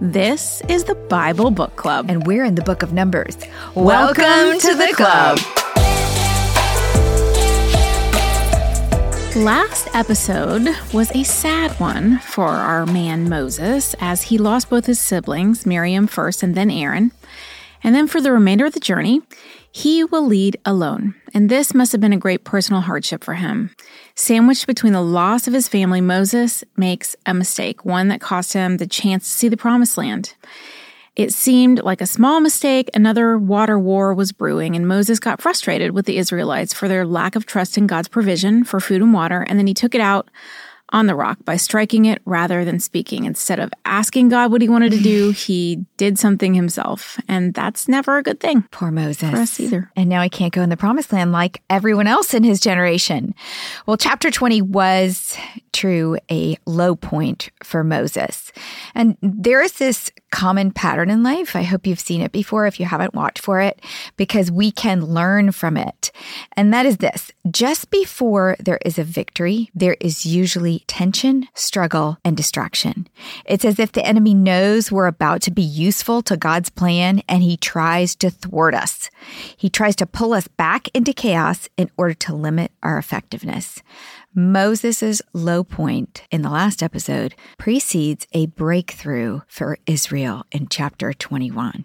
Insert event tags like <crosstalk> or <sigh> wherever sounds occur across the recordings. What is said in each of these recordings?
This is the Bible Book Club. And we're in the book of Numbers. Welcome, to, the club. Last episode was a sad one for our man Moses as he lost both his siblings, Miriam first and then Aaron. And then for the remainder of the journey, he will lead alone, and this must have been a great personal hardship for him. Sandwiched between the loss of his family, Moses makes a mistake, one that cost him the chance to see the promised land. It seemed like a small mistake, another water war was brewing, and Moses got frustrated with the Israelites for their lack of trust in God's provision for food and water, and then he took it out on the rock by striking it rather than speaking. Instead of asking God what he wanted to do, <sighs> he did something himself. And that's never a good thing. Poor Moses. For us either. And now he can't go in the promised land like everyone else in his generation. Well, chapter 20 was true a low point for Moses. And there is this common pattern in life. I hope you've seen it before if you haven't watched for it, because we can learn from it. And that is this just before there is a victory, there is usually tension, struggle, and distraction. It's as if the enemy knows we're about to be useful to God's plan and he tries to thwart us. He tries to pull us back into chaos in order to limit our effectiveness. Moses' low point in the last episode precedes a breakthrough for Israel in chapter 21.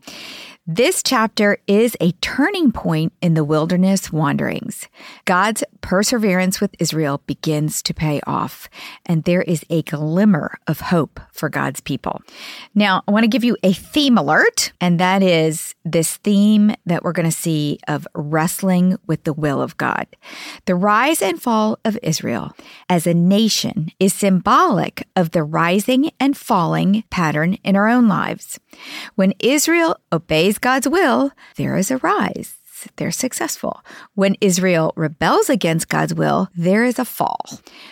This chapter is a turning point in the wilderness wanderings. God's perseverance with Israel begins to pay off, and there is a glimmer of hope for God's people. Now, I want to give you a theme alert, and that is this theme that we're going to see of wrestling with the will of God. The rise and fall of Israel as a nation is symbolic of the rising and falling pattern in our own lives. When Israel obeys God's will, there is a rise. They're successful. When Israel rebels against God's will, there is a fall.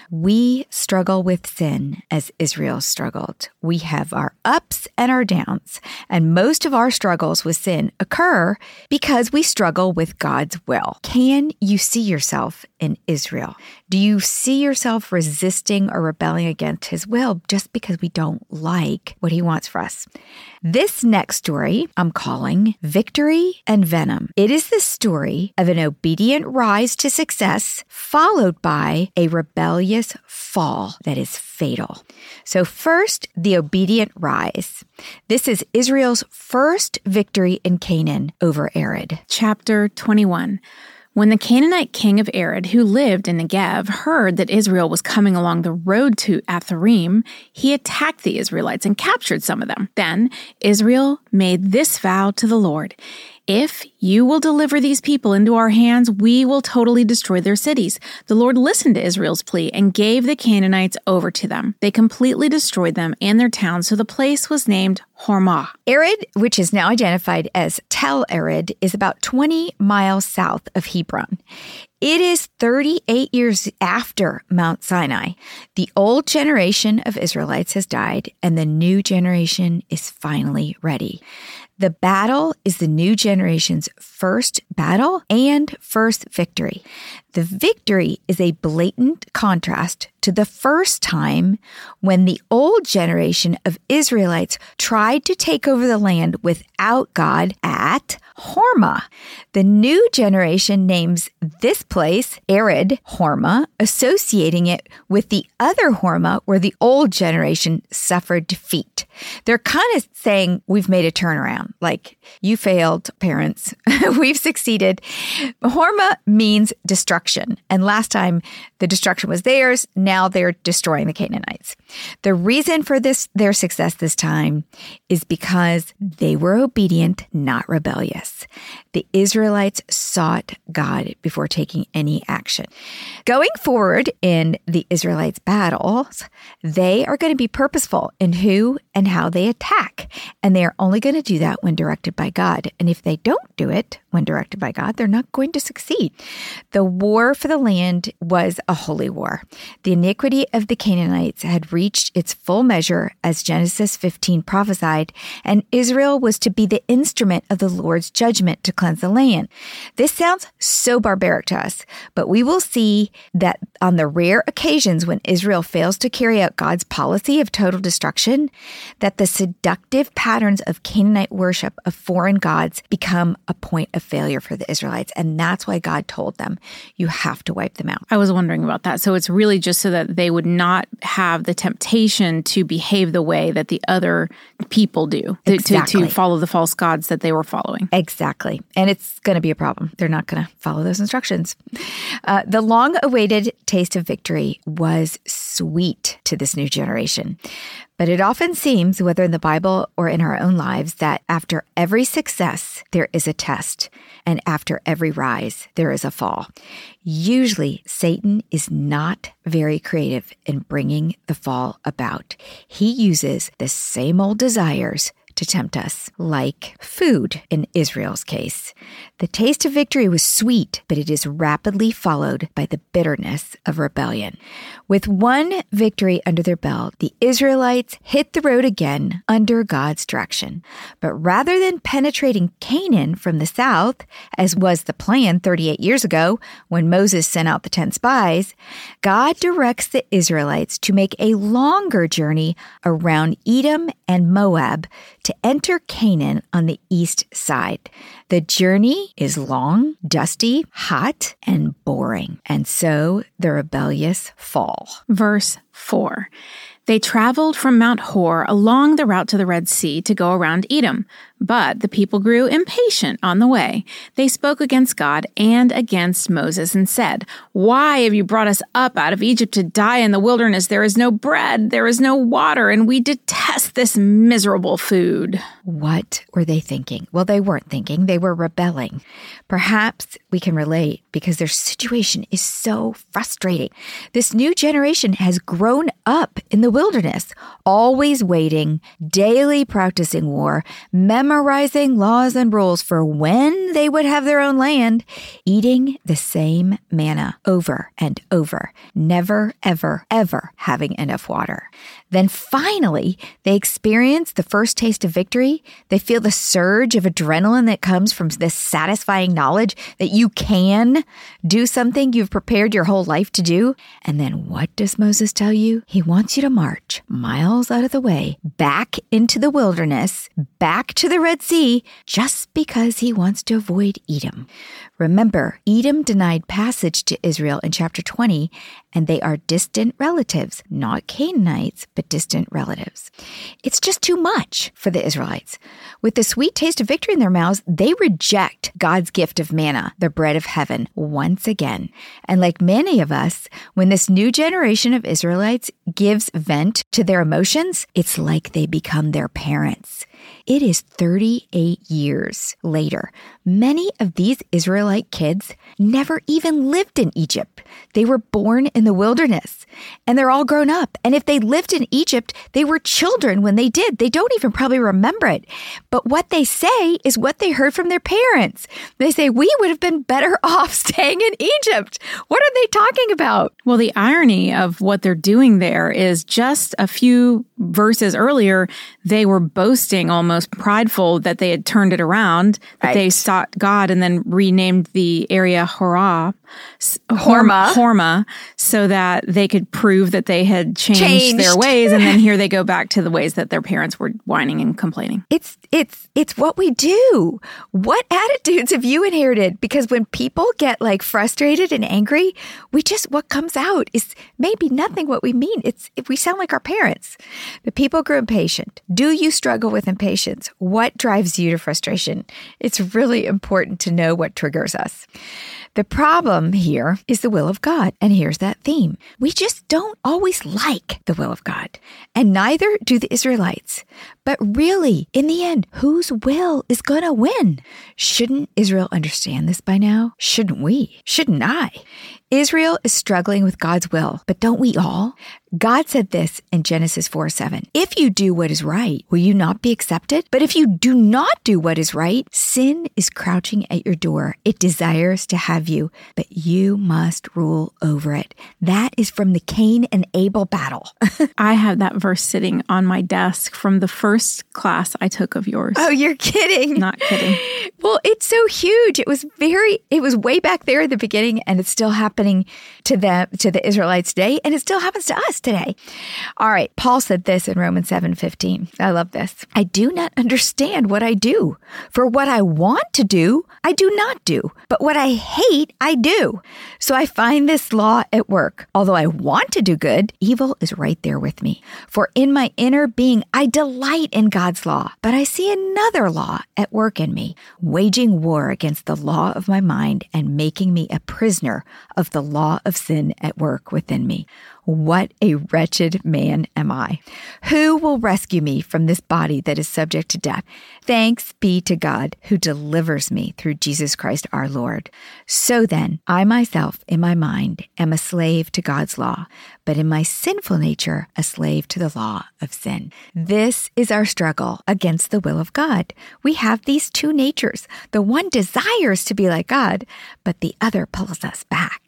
We struggle with sin as Israel struggled. We have our ups and our downs, and most of our struggles with sin occur because we struggle with God's will. Can you see yourself in Israel? Do you see yourself resisting or rebelling against his will just because we don't like what he wants for us? This next story I'm calling Victory and Venom. It is the story of an obedient rise to success followed by a rebellious fall that is fatal. So, first, the obedient rise. This is Israel's first victory in Canaan over Arad. Chapter 21. When the Canaanite king of Arad, who lived in Negev, heard that Israel was coming along the road to Atharim, he attacked the Israelites and captured some of them. Then Israel made this vow to the Lord if you will deliver these people into our hands, we will totally destroy their cities. The Lord listened to Israel's plea and gave the Canaanites over to them. They completely destroyed them and their towns, so the place was named Hormah. Arad, which is now identified as Tel Arad, is about 20 miles south of Hebron. It is 38 years after Mount Sinai. The old generation of Israelites has died, and the new generation is finally ready. The battle is the new generation's first battle and first victory. The victory is a blatant contrast to the first time when the old generation of Israelites tried to take over the land without God at Hormah. The new generation names this place arid Hormah, associating it with the other Hormah where the old generation suffered defeat. They're kind of saying we've made a turnaround. Like you failed, parents. <laughs> we've succeeded. Hormah means destruction. And last time the destruction was theirs. Now they're destroying the Canaanites. The reason for this, their success this time is because they were obedient, not rebellious. The Israelites sought God before taking any action. Going forward in the Israelites' battles, they are going to be purposeful in who and how they attack. And they are only going to do that when directed by God. And if they don't do it when directed by God, they're not going to succeed. The war for the land was a holy war. The iniquity of the Canaanites had reached its full measure as Genesis 15 prophesied, and Israel was to be the instrument of the Lord's judgment to cleanse the land. This sounds so barbaric to us, but we will see that on the rare occasions when Israel fails to carry out God's policy of total destruction, that the seductive patterns of Canaanite worship of foreign gods become a point of failure for the Israelites. And that's why God told them, you have to wipe them out. I was wondering about that. So it's really just so that they would not have the temptation to behave the way that the other people do, exactly. to, to follow the false gods that they were following. Exactly. And it's going to be a problem. They're not going to follow those instructions. Uh, the long awaited taste of victory was sweet to this new generation. But it often seems, whether in the Bible or in our own lives, that after every success, there is a test, and after every rise, there is a fall. Usually, Satan is not very creative in bringing the fall about. He uses the same old desires to tempt us, like food in Israel's case. The taste of victory was sweet, but it is rapidly followed by the bitterness of rebellion. With one victory under their belt, the Israelites hit the road again under God's direction. But rather than penetrating Canaan from the south, as was the plan 38 years ago when Moses sent out the 10 spies, God directs the Israelites to make a longer journey around Edom and Moab to enter Canaan on the east side. The journey is long, dusty, hot, and boring. And so the rebellious fall. Verse 4. They traveled from Mount Hor along the route to the Red Sea to go around Edom. But the people grew impatient on the way. They spoke against God and against Moses and said, Why have you brought us up out of Egypt to die in the wilderness? There is no bread, there is no water, and we detest this miserable food. What were they thinking? Well, they weren't thinking, they were rebelling. Perhaps we can relate because their situation is so frustrating. This new generation has grown up in the wilderness, always waiting, daily practicing war, memorizing laws and rules for when they would have their own land, eating the same manna over and over, never, ever, ever having enough water. Then finally, they experience the first taste of victory. They feel the surge of adrenaline that comes from this satisfying knowledge that you can do something you've prepared your whole life to do. And then what does Moses tell you? He wants you to march miles out of the way, back into the wilderness, back to the Red Sea, just because he wants to avoid Edom. Remember, Edom denied passage to Israel in chapter 20, and they are distant relatives, not Canaanites, but distant relatives. It's just too much for the Israelites. With the sweet taste of victory in their mouths, they reject God's gift of manna, the bread of heaven, once again. And like many of us, when this new generation of Israelites gives vent to their emotions, it's like they become their parents. It is 38 years later. Many of these Israelite kids never even lived in Egypt. They were born in the wilderness and they're all grown up. And if they lived in Egypt, they were children when they did. They don't even probably remember it. But what they say is what they heard from their parents. They say, We would have been better <laughs> off staying in Egypt. What are they talking about? Well, the irony of what they're doing there is just a few verses earlier, they were boasting almost prideful that they had turned it around, that right. they sought God and then renamed the area Horah, Hormah. Hormah, so that they could prove that they had changed, changed, their ways. And then <laughs> here they go back to the ways that their parents were whining and complaining. It's, it's, it's what we do. What attitudes have you inherited? Because when people get like frustrated and angry, we just, what comes out is maybe nothing what we mean. It's, if we sound like our parents. The people grew impatient. Do you struggle with impatience? What drives you to frustration? It's really important to know what triggers us. The problem here is the will of God. And here's that theme. We just don't always like the will of God. And neither do the Israelites. But really, in the end, whose will is going to win? Shouldn't Israel understand this by now? Shouldn't we? Shouldn't I? Israel is struggling with God's will, but don't we all? God said this in Genesis 4 7. If you do what is right, will you not be accepted? But if you do not do what is right, sin is crouching at your door. It desires to have you, but you must rule over it. That is from the Cain and Abel battle. <laughs> I have that verse sitting on my desk from the first class I took of yours. Oh, you're kidding. Not kidding. <laughs> Well, it's so huge. It was very, it was way back there at the beginning, and it still happening to them, to the Israelites today, and it still happens to us today. All right. Paul said this in Romans 7 15. I love this. I do not understand what I do. For what I want to do, I do not do. But what I hate, I do. So I find this law at work. Although I want to do good, evil is right there with me. For in my inner being, I delight in God's law, but I see another law at work in me, waging war against the law of my mind and making me a prisoner of the law of sin at work within me. What a wretched man am I. Who will rescue me from this body that is subject to death? Thanks be to God who delivers me through Jesus Christ our Lord. So then, I myself, in my mind, am a slave to God's law, but in my sinful nature, a slave to the law of sin. This is our struggle against the will of God. We have these two natures. The one desires to be like God, but the other pulls us back.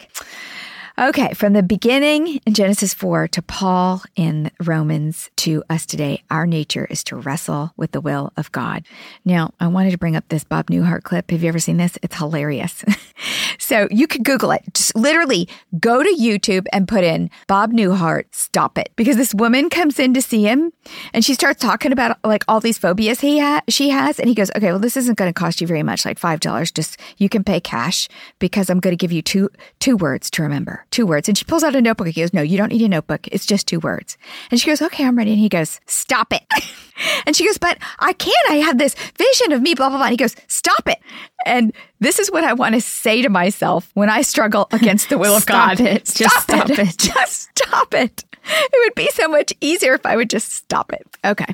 Okay, from the beginning in Genesis 4 to Paul in Romans to us today, our nature is to wrestle with the will of God. Now, I wanted to bring up this Bob Newhart clip. Have you ever seen this? It's hilarious. <laughs> so you could Google it. Just literally go to YouTube and put in Bob Newhart, stop it. Because this woman comes in to see him and she starts talking about like all these phobias he ha- she has. And he goes, okay, well, this isn't going to cost you very much, like $5. Just you can pay cash because I'm going to give you two, two words to remember two words. And she pulls out a notebook. He goes, No, you don't need a notebook. It's just two words. And she goes, Okay, I'm ready. And he goes, Stop it. <laughs> and she goes, But I can't. I have this vision of me, blah, blah, blah. And he goes, Stop it. And this is what I want to say to myself when I struggle against the will of stop God. It. <laughs> Just stop, it. it. Just stop it. It would be so much easier if I would just stop it. Okay.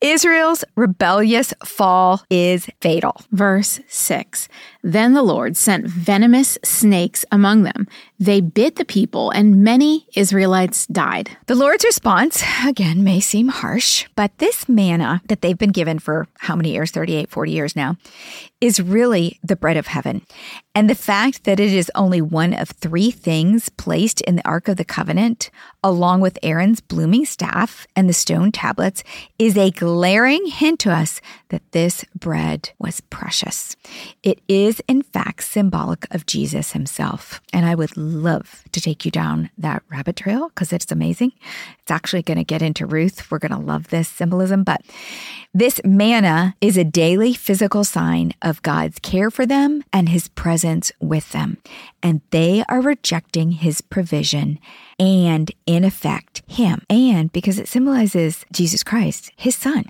Israel's rebellious fall is fatal. Verse 6 Then the Lord sent venomous snakes among them. They bit the people, and many Israelites died. The Lord's response, again, may seem harsh, but this manna that they've been given for how many years? 38, 40 years now, is really the bread of heaven. And the fact that it is only one of three things placed in the Ark of the Covenant, along with Aaron's blooming staff and the stone tablets, is a glaring hint to us that this bread was precious. It is, in fact, symbolic of Jesus himself. And I would love to take you down that rabbit trail because it's amazing. It's actually going to get into Ruth. We're going to love this symbolism. But this manna is a daily physical sign of God's care for them and his presence with them. And they are rejecting his provision and, in effect, him. And because it symbolizes Jesus Christ, his son.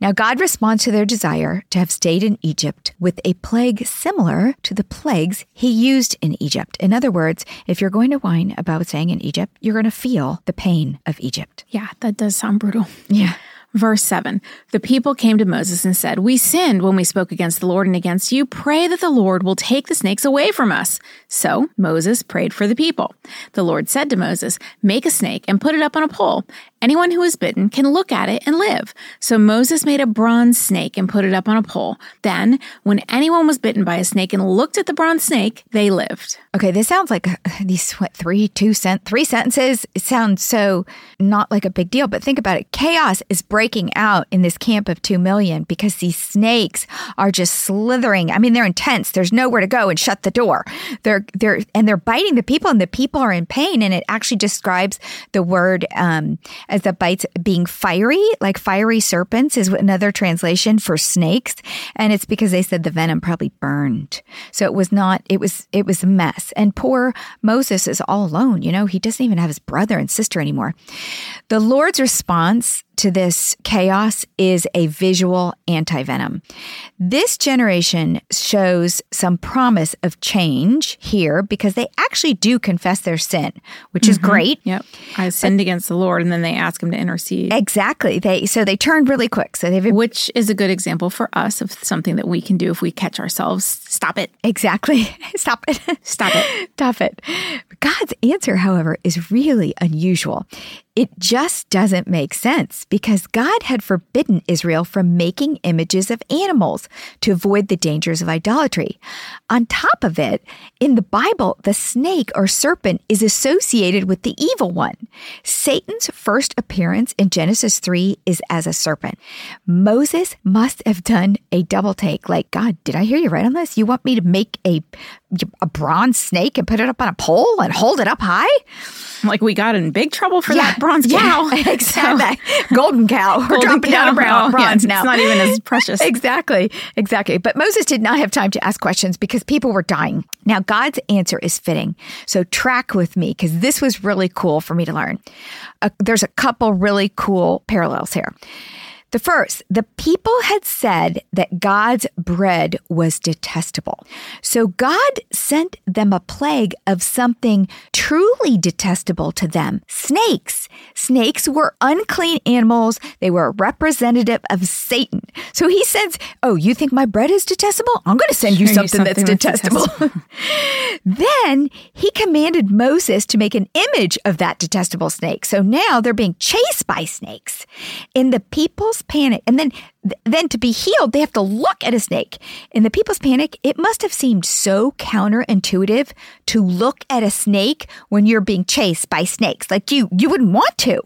Now, God responds to their desire to have stayed in Egypt with a plague similar to the plagues he used in Egypt. In other words, if you're going to whine about staying in Egypt, you're going to feel the pain of Egypt. Yeah, that does sound brutal. Yeah. Verse 7 The people came to Moses and said, We sinned when we spoke against the Lord and against you. Pray that the Lord will take the snakes away from us. So Moses prayed for the people. The Lord said to Moses, Make a snake and put it up on a pole. Anyone who is bitten can look at it and live. So Moses made a bronze snake and put it up on a pole. Then, when anyone was bitten by a snake and looked at the bronze snake, they lived. Okay, this sounds like uh, these what three, two cent, three sentences. It sounds so not like a big deal, but think about it. Chaos is breaking out in this camp of two million because these snakes are just slithering. I mean, they're intense. There's nowhere to go and shut the door. They're they're and they're biting the people, and the people are in pain. And it actually describes the word um, as the bites being fiery, like fiery serpents is another translation for snakes. And it's because they said the venom probably burned. So it was not, it was, it was a mess. And poor Moses is all alone. You know, he doesn't even have his brother and sister anymore. The Lord's response to this chaos is a visual anti venom. This generation shows some promise of change here because they actually do confess their sin, which is mm-hmm. great. Yep. I sinned against the Lord, and then they ask him to intercede. Exactly. They so they turned really quick. So they've Which is a good example for us of something that we can do if we catch ourselves. Stop it. exactly <laughs> stop it. Stop it. <laughs> Stop it. God's answer, however, is really unusual. It just doesn't make sense because God had forbidden Israel from making images of animals to avoid the dangers of idolatry. On top of it, in the Bible, the snake or serpent is associated with the evil one. Satan's first appearance in Genesis 3 is as a serpent. Moses must have done a double take like, God, did I hear you right on this? You want me to make a a bronze snake and put it up on a pole and hold it up high? Like we got in big trouble for yeah, that bronze cow. Yeah, <laughs> exactly. <laughs> So, golden cow. We're dropping cow. down to brown, <laughs> bronze yeah, now. It's not even as precious. exactly. Exactly. But Moses did not have time to ask questions because people were dying. Now, God's answer is fitting. So track with me because this was really cool for me to learn. Uh, there's a couple really cool parallels here. The first, the people had said that God's bread was detestable. So God sent them a plague of something truly detestable to them snakes. Snakes were unclean animals, they were a representative of Satan. So he says, Oh, you think my bread is detestable? I'm going to send you something, you something that's, detestable. detestable. <laughs> then he commanded Moses to make an image of that detestable snake. So now they're being chased by snakes. In the people's people's panic, and then then to be healed, they have to look at a snake. In the people's panic, it must have seemed so counterintuitive to look at a snake when you're being chased by snakes. Like you, you wouldn't want to.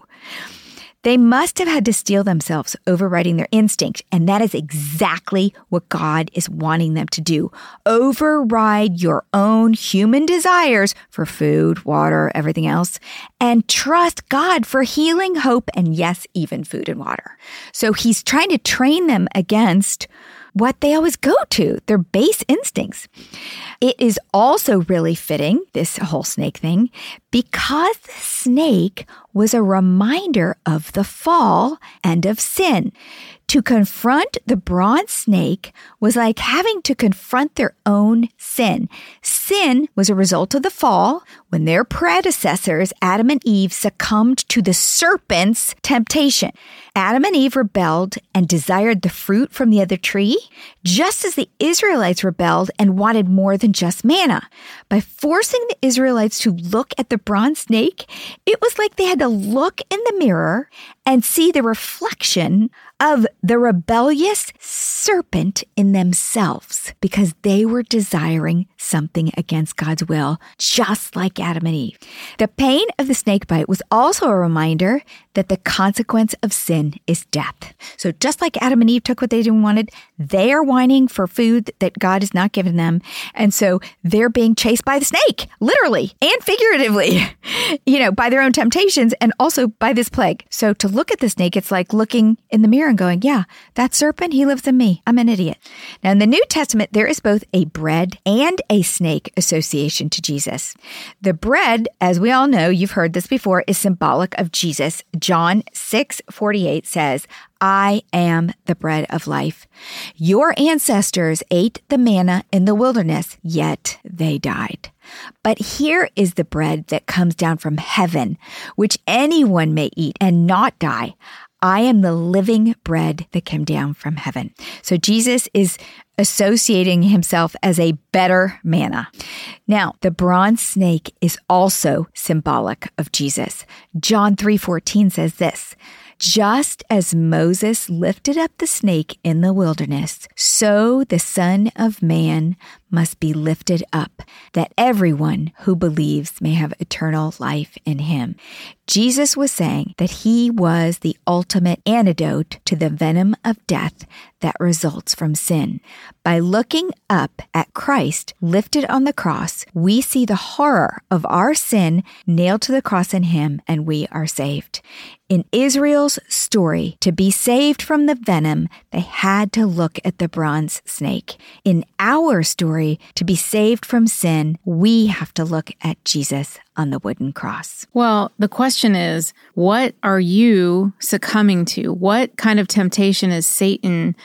They must have had to steel themselves, overriding their instinct. And that is exactly what God is wanting them to do. Override your own human desires for food, water, everything else, and trust God for healing, hope, and yes, even food and water. So he's trying to train them against what they always go to, their base instincts. It is also really fitting, this whole snake thing, because the snake was a reminder of the fall and of sin. To confront the bronze snake was like having to confront their own sin. Sin was a result of the fall when their predecessors, Adam and Eve, succumbed to the serpent's temptation. Adam and Eve rebelled and desired the fruit from the other tree, just as the Israelites rebelled and wanted more than just manna. By forcing the Israelites to look at the bronze snake, it was like they had to look in the mirror and see the reflection of the rebellious serpent in themselves because they were desiring something against God's will, just like Adam and Eve. The pain of the snake bite was also a reminder that the consequence of sin is death. So just like Adam and Eve took what they didn't wanted, they are whining for food that God has not given them. And so they're being chased by the snake, literally and figuratively, <laughs> you know, by their own temptations and also by this plague. So to look at the snake, it's like looking in the mirror and going, yeah, that serpent, he lives in me. I'm an idiot. Now, in the New Testament, there is both a bread and a snake association to Jesus. The bread, as we all know, you've heard this before, is symbolic of Jesus. John 6 48 says, I am the bread of life. Your ancestors ate the manna in the wilderness, yet they died. But here is the bread that comes down from heaven, which anyone may eat and not die. I am the living bread that came down from heaven. So Jesus is associating himself as a better manna. Now, the bronze snake is also symbolic of Jesus. John 3:14 says this, just as Moses lifted up the snake in the wilderness, so the Son of Man must be lifted up, that everyone who believes may have eternal life in him. Jesus was saying that he was the ultimate antidote to the venom of death that results from sin. By looking up at Christ lifted on the cross, we see the horror of our sin nailed to the cross in him, and we are saved. In Israel's story, to be saved from the venom, they had to look at the bronze snake. In our story, story, to be saved from sin, we have to look at Jesus on the wooden cross. Well, the question is, what are you succumbing to? What kind of temptation is Satan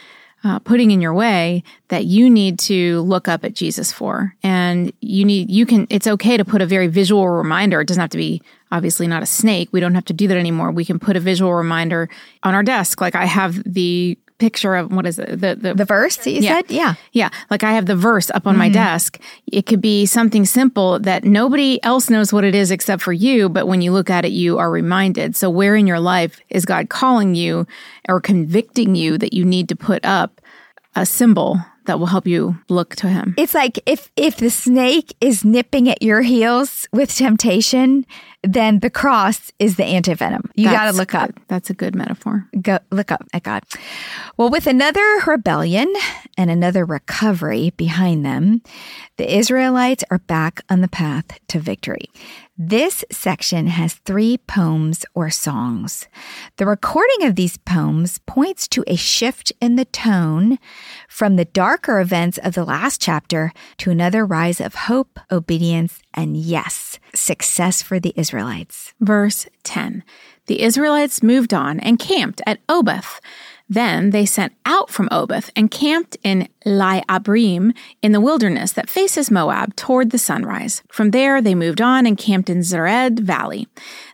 uh, putting in your way that you need to look up at Jesus for? And you need, you can, it's okay to put a very visual reminder. It doesn't have to be obviously not a snake. We don't have to do that anymore. We can put a visual reminder on our desk. Like I have the picture of what is it? The the, the verse that you yeah. said? Yeah. Yeah. Like I have the verse up on Mm-hmm. my desk. It could be something simple that nobody else knows what it is except for you, but when you look at it, you are reminded. So where in your life is God calling you or convicting you that you need to put up a symbol that will help you look to him? It's like if if the snake is nipping at your heels with temptation, then the cross is the antivenom. You got to look up. good. That's a good metaphor. Go look up at God. Well, with another rebellion and another recovery behind them, the Israelites are back on the path to victory. This section has three poems or songs. The recording of these poems points to a shift in the tone from the darker events of the last chapter to another rise of hope, obedience, and yes, success for the Israelites. Verse 10 The Israelites moved on and camped at Oboth. Then they sent out from Oboth and camped in Iye Abarim in the wilderness that faces Moab toward the sunrise. From there, they moved on and camped in Zered Valley.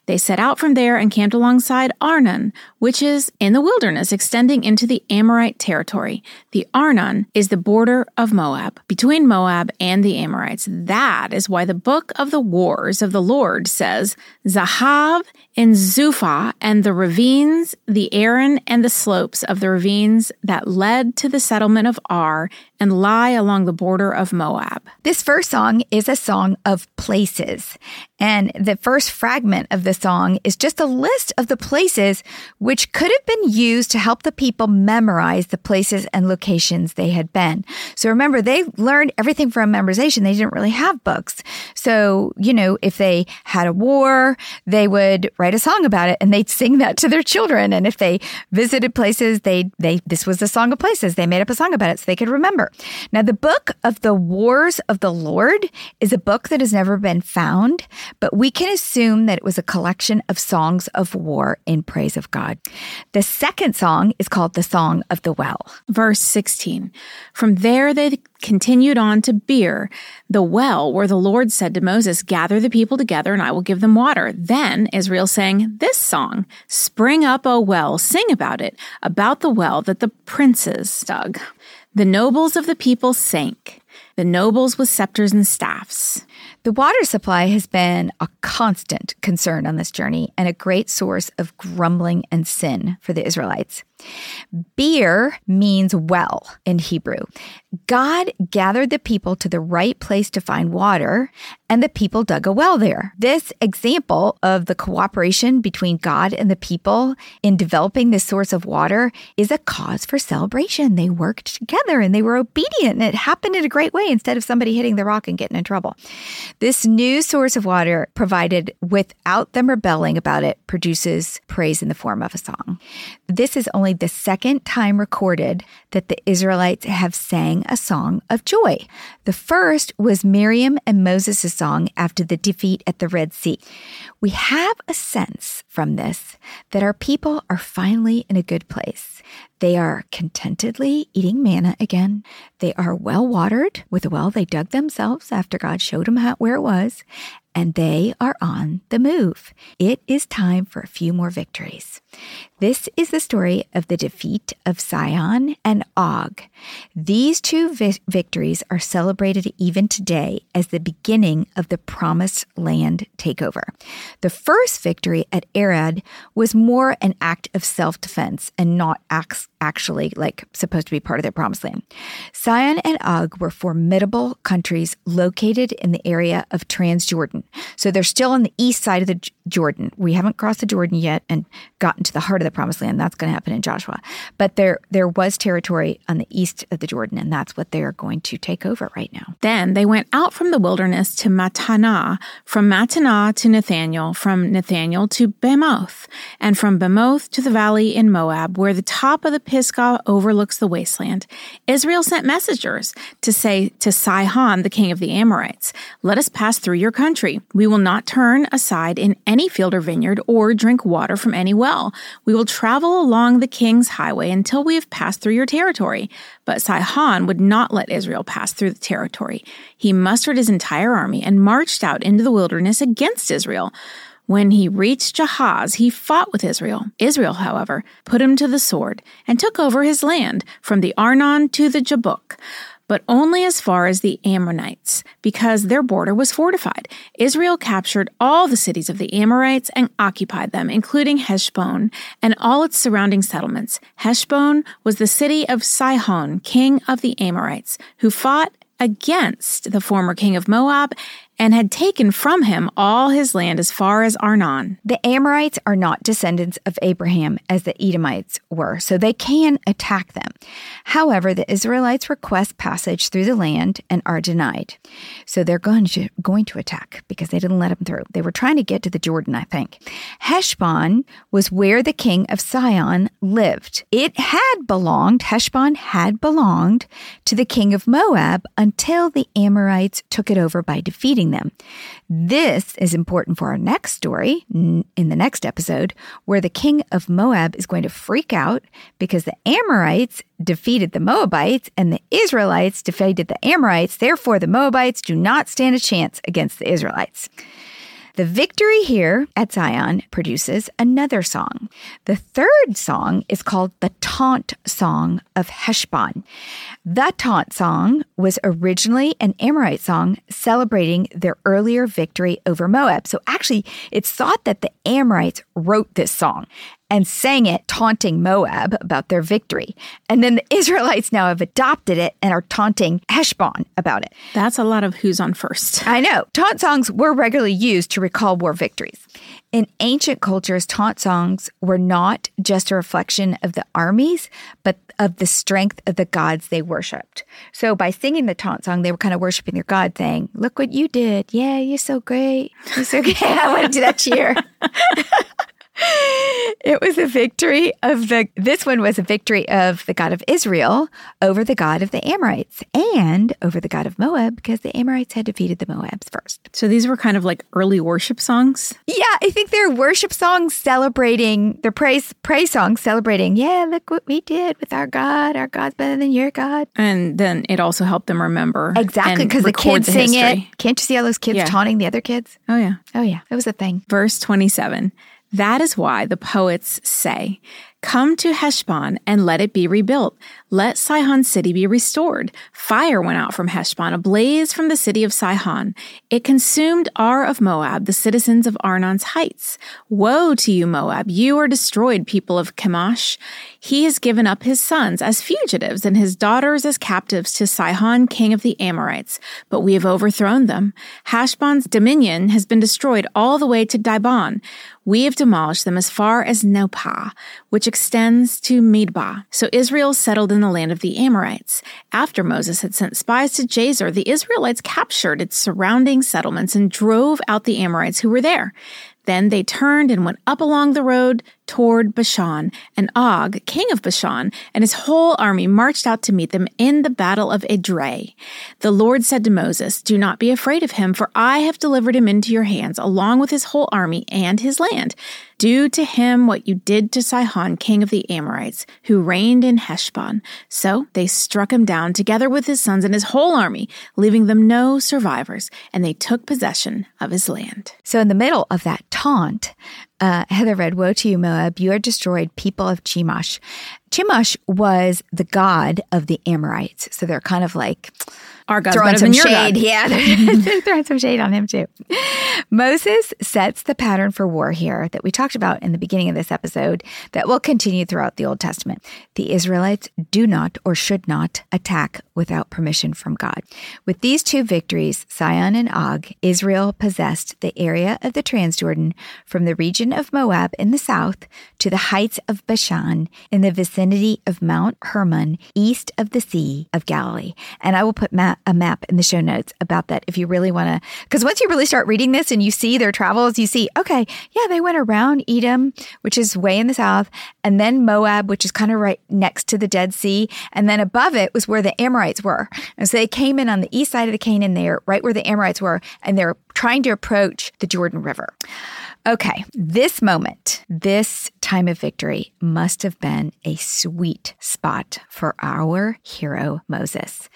They set out from there and camped alongside Arnon, which is in the wilderness extending into the Amorite territory. The Arnon is the border of Moab, between Moab and the Amorites. That is why the book of the wars of the Lord says, Zahav and Zupha and the ravines, the Arnon and the slopes of the ravines that led to the settlement of Ar are and lie along the border of Moab. This first song is a song of places. And the first fragment of the song is just a list of the places which could have been used to help the people memorize the places and locations they had been. So remember, they learned everything from memorization. They didn't really have books. So, you know, if they had a war, they would write a song about it and they'd sing that to their children. And if they visited places, they, they, this was a song of places. They made up a song about it so they could remember. Now, the book of the Wars of the Lord is a book that has never been found, but we can assume that it was a collection of songs of war in praise of God. The second song is called the Song of the Well. Verse 16. From there they continued on to Beer, the well where the Lord said to Moses, Gather the people together and I will give them water. Then Israel sang this song Spring up, O well, sing about it, about the well that the princes dug. The nobles of the people sank, the nobles with scepters and staffs. The water supply has been a constant concern on this journey and a great source of grumbling and sin for the Israelites. Beer means well in Hebrew. God gathered the people to the right place to find water, and the people dug a well there. This example of the cooperation between God and the people in developing this source of water is a cause for celebration. They worked together and they were obedient, and it happened in a great way instead of somebody hitting the rock and getting in trouble. This new source of water provided without them rebelling about it produces praise in the form of a song. This is only the second time recorded that the Israelites have sang a song of joy. The first was Miriam and Moses' song after the defeat at the Red Sea. We have a sense from this that our people are finally in a good place. They are contentedly eating manna again. They are well watered with a well they dug themselves after God showed them how, where it was, and they are on the move. It is time for a few more victories. This is the story of the defeat of Sihon and Og. These two vi- victories are celebrated even today as the beginning of the promised land takeover. The first victory at Arad was more an act of self defense and not actually like supposed to be part of their promised land. Sihon and Og were formidable countries located in the area of Transjordan. So they're still on the east side of the Jordan. We haven't crossed the Jordan yet and gotten to the heart of the promised land. That's going to happen in Joshua. But there there was territory on the east of the Jordan and that's what they are going to take over right now. Then they went out from the wilderness to Mattanah, from Mattanah to Nahaliel, from Nahaliel to Bamoth, and from Bamoth to the valley in Moab, where the top of the Pisgah overlooks the wasteland. Israel sent messengers to say to Sihon, the king of the Amorites, Let us pass through your country. We will not turn aside in any field or vineyard or drink water from any well. We will travel along the king's highway until we have passed through your territory. But Sihon would not let Israel pass through the territory. He mustered his entire army and marched out into the wilderness against Israel. When he reached Jahaz, he fought with Israel. Israel, however, put him to the sword and took over his land from the Arnon to the Jabbok but only as far as the Ammonites, because their border was fortified. Israel captured all the cities of the Amorites and occupied them, including Heshbon and all its surrounding settlements. Heshbon was the city of Sihon, king of the Amorites, who fought against the former king of Moab and had taken from him all his land as far as Arnon. The Amorites are not descendants of Abraham as the Edomites were, so they can attack them. However, the Israelites request passage through the land and are denied. So they're going to, going to attack because they didn't let them through. They were trying to get to the Jordan, I think. Heshbon was where the king of Sihon lived. It had belonged, Heshbon had belonged to the king of Moab until the Amorites took it over by defeating them. This is important for our next story in the next episode, where the king of Moab is going to freak out because the Amorites defeated the Moabites and the Israelites defeated the Amorites. Therefore, the Moabites do not stand a chance against the Israelites. The victory here at Zion produces another song. The third song is called the Taunt Song of Heshbon. The Taunt Song was originally an Amorite song celebrating their earlier victory over Moab. So actually, it's thought that the Amorites wrote this song and sang it, taunting Moab about their victory. And then the <laughs> Israelites now have adopted it and are taunting Heshbon about it. That's a lot of who's on first. I know. Taunt songs were regularly used to recall war victories. In ancient cultures, taunt songs were not just a reflection of the armies, but of the strength of the gods they worshiped. So by singing the taunt song, they were kind of worshiping their god, saying, Look what you did. Yeah, you're so great. You're so <laughs> great. I want to do that cheer. <laughs> it was a victory of the this one was a victory of the God of Israel over the God of the Amorites and over the God of Moab because the Amorites had defeated the Moabs first. So these were kind of like early worship songs? Yeah, I think they're worship songs celebrating their praise praise songs celebrating, yeah, look what we did with our God. Our God's better than your God. And then it also helped them remember. Exactly, because the kids the sing it. Can't you see all those kids yeah. taunting the other kids? Oh yeah. Oh yeah. It was a thing. Verse 27. That is why the poets say, Come to Heshbon and let it be rebuilt. Let Sihon city be restored. Fire went out from Heshbon, a blaze from the city of Sihon. It consumed Ar of Moab, the citizens of Arnon's heights. Woe to you, Moab! You are destroyed, people of Chemosh. He has given up his sons as fugitives and his daughters as captives to Sihon, king of the Amorites. But we have overthrown them. Heshbon's dominion has been destroyed all the way to Dibon. We have demolished them as far as Nopah, which extends to Medeba. So Israel settled in the land of the Amorites. After Moses had sent spies to Jazer, the Israelites captured its surrounding settlements and drove out the Amorites who were there. Then they turned and went up along the road toward Bashan, and Og, king of Bashan, and his whole army marched out to meet them in the battle of Edrei. The Lord said to Moses, Do not be afraid of him, for I have delivered him into your hands, along with his whole army and his land. Do to him what you did to Sihon, king of the Amorites, who reigned in Heshbon. So they struck him down together with his sons and his whole army, leaving them no survivors, and they took possession of his land. So, in the middle of that taunt, uh, Heather read, Woe to you, Moab, you are destroyed, people of Chemosh. Chemosh was the god of the Amorites. So they're kind of like, our God's throwing some shade. God. Yeah, they're <laughs> <laughs> throwing some shade on him too. Moses sets the pattern for war here that we talked about in the beginning of this episode that will continue throughout the Old Testament. The Israelites do not or should not attack without permission from God. With these two victories, Sihon and Og, Israel possessed the area of the Transjordan from the region of Moab in the south to the heights of Bashan in the vicinity of Mount Hermon east of the Sea of Galilee. And I will put Matt a map in the show notes about that if you really want to. Because once you really start reading this and you see their travels, you see, okay, yeah, they went around Edom, which is way in the south, and then Moab, which is kind of right next to the Dead Sea. And then above it was where the Amorites were. And so they came in on the east side of the Canaan there, right where the Amorites were, and they're trying to approach the Jordan River. Okay, this moment, this time of victory must have been a sweet spot for our hero Moses.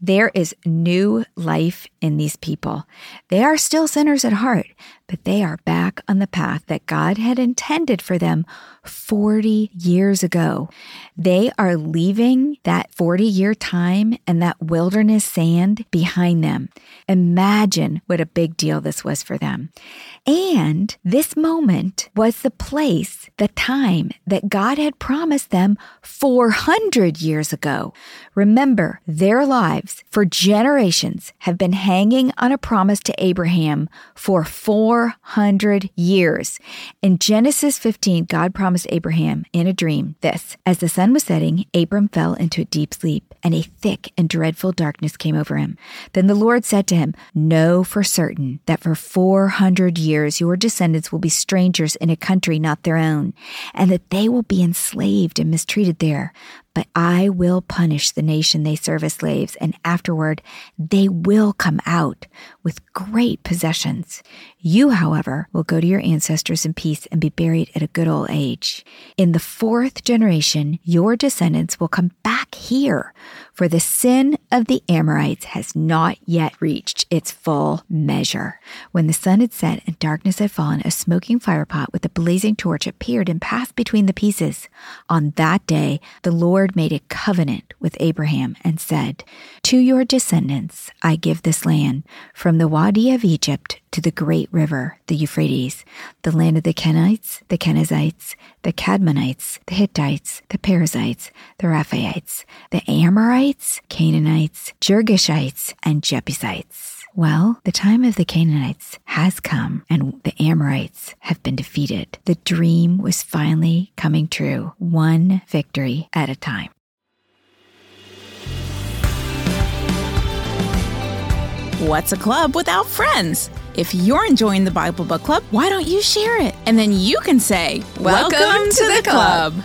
There is new life in these people. They are still sinners at heart, but they are back on the path that God had intended for them 40 years ago. They are leaving that 40 year time and that wilderness sand behind them. Imagine what a big deal this was for them. And this moment was the place, the time that God had promised them 400 years ago. Remember, their lives for generations have been hanging on a promise to Abraham for 400 years. In Genesis 15, God promised Abraham in a dream this As the sun was setting, Abram fell into a deep sleep, and a thick and dreadful darkness came over him. Then the Lord said to him, Know for certain that for 400 years your descendants will be strangers in a country not their own, and that they will be enslaved and mistreated there. But I will punish the nation they serve as slaves, and afterward they will come out with great possessions. You, however, will go to your ancestors in peace and be buried at a good old age. In the fourth generation, your descendants will come back here, for the sin of the Amorites has not yet reached its full measure. When the sun had set and darkness had fallen, a smoking firepot with a blazing torch appeared and passed between the pieces. On that day, the Lord made a covenant with Abraham and said, To your descendants I give this land, from the Wadi of Egypt to the great river, the Euphrates, the land of the Kenites, the Kenizzites, the Cadmonites, the Hittites, the Perizzites, the Rephaites, the Amorites, Canaanites, Girgashites, and Jebusites. Well, the time of the Canaanites has come and the Amorites have been defeated. The dream was finally coming true, one victory at a time. What's a club without friends? If you're enjoying the Bible Book Club, why don't you share it? And then you can say, Welcome, Welcome to, to, the, the club. club.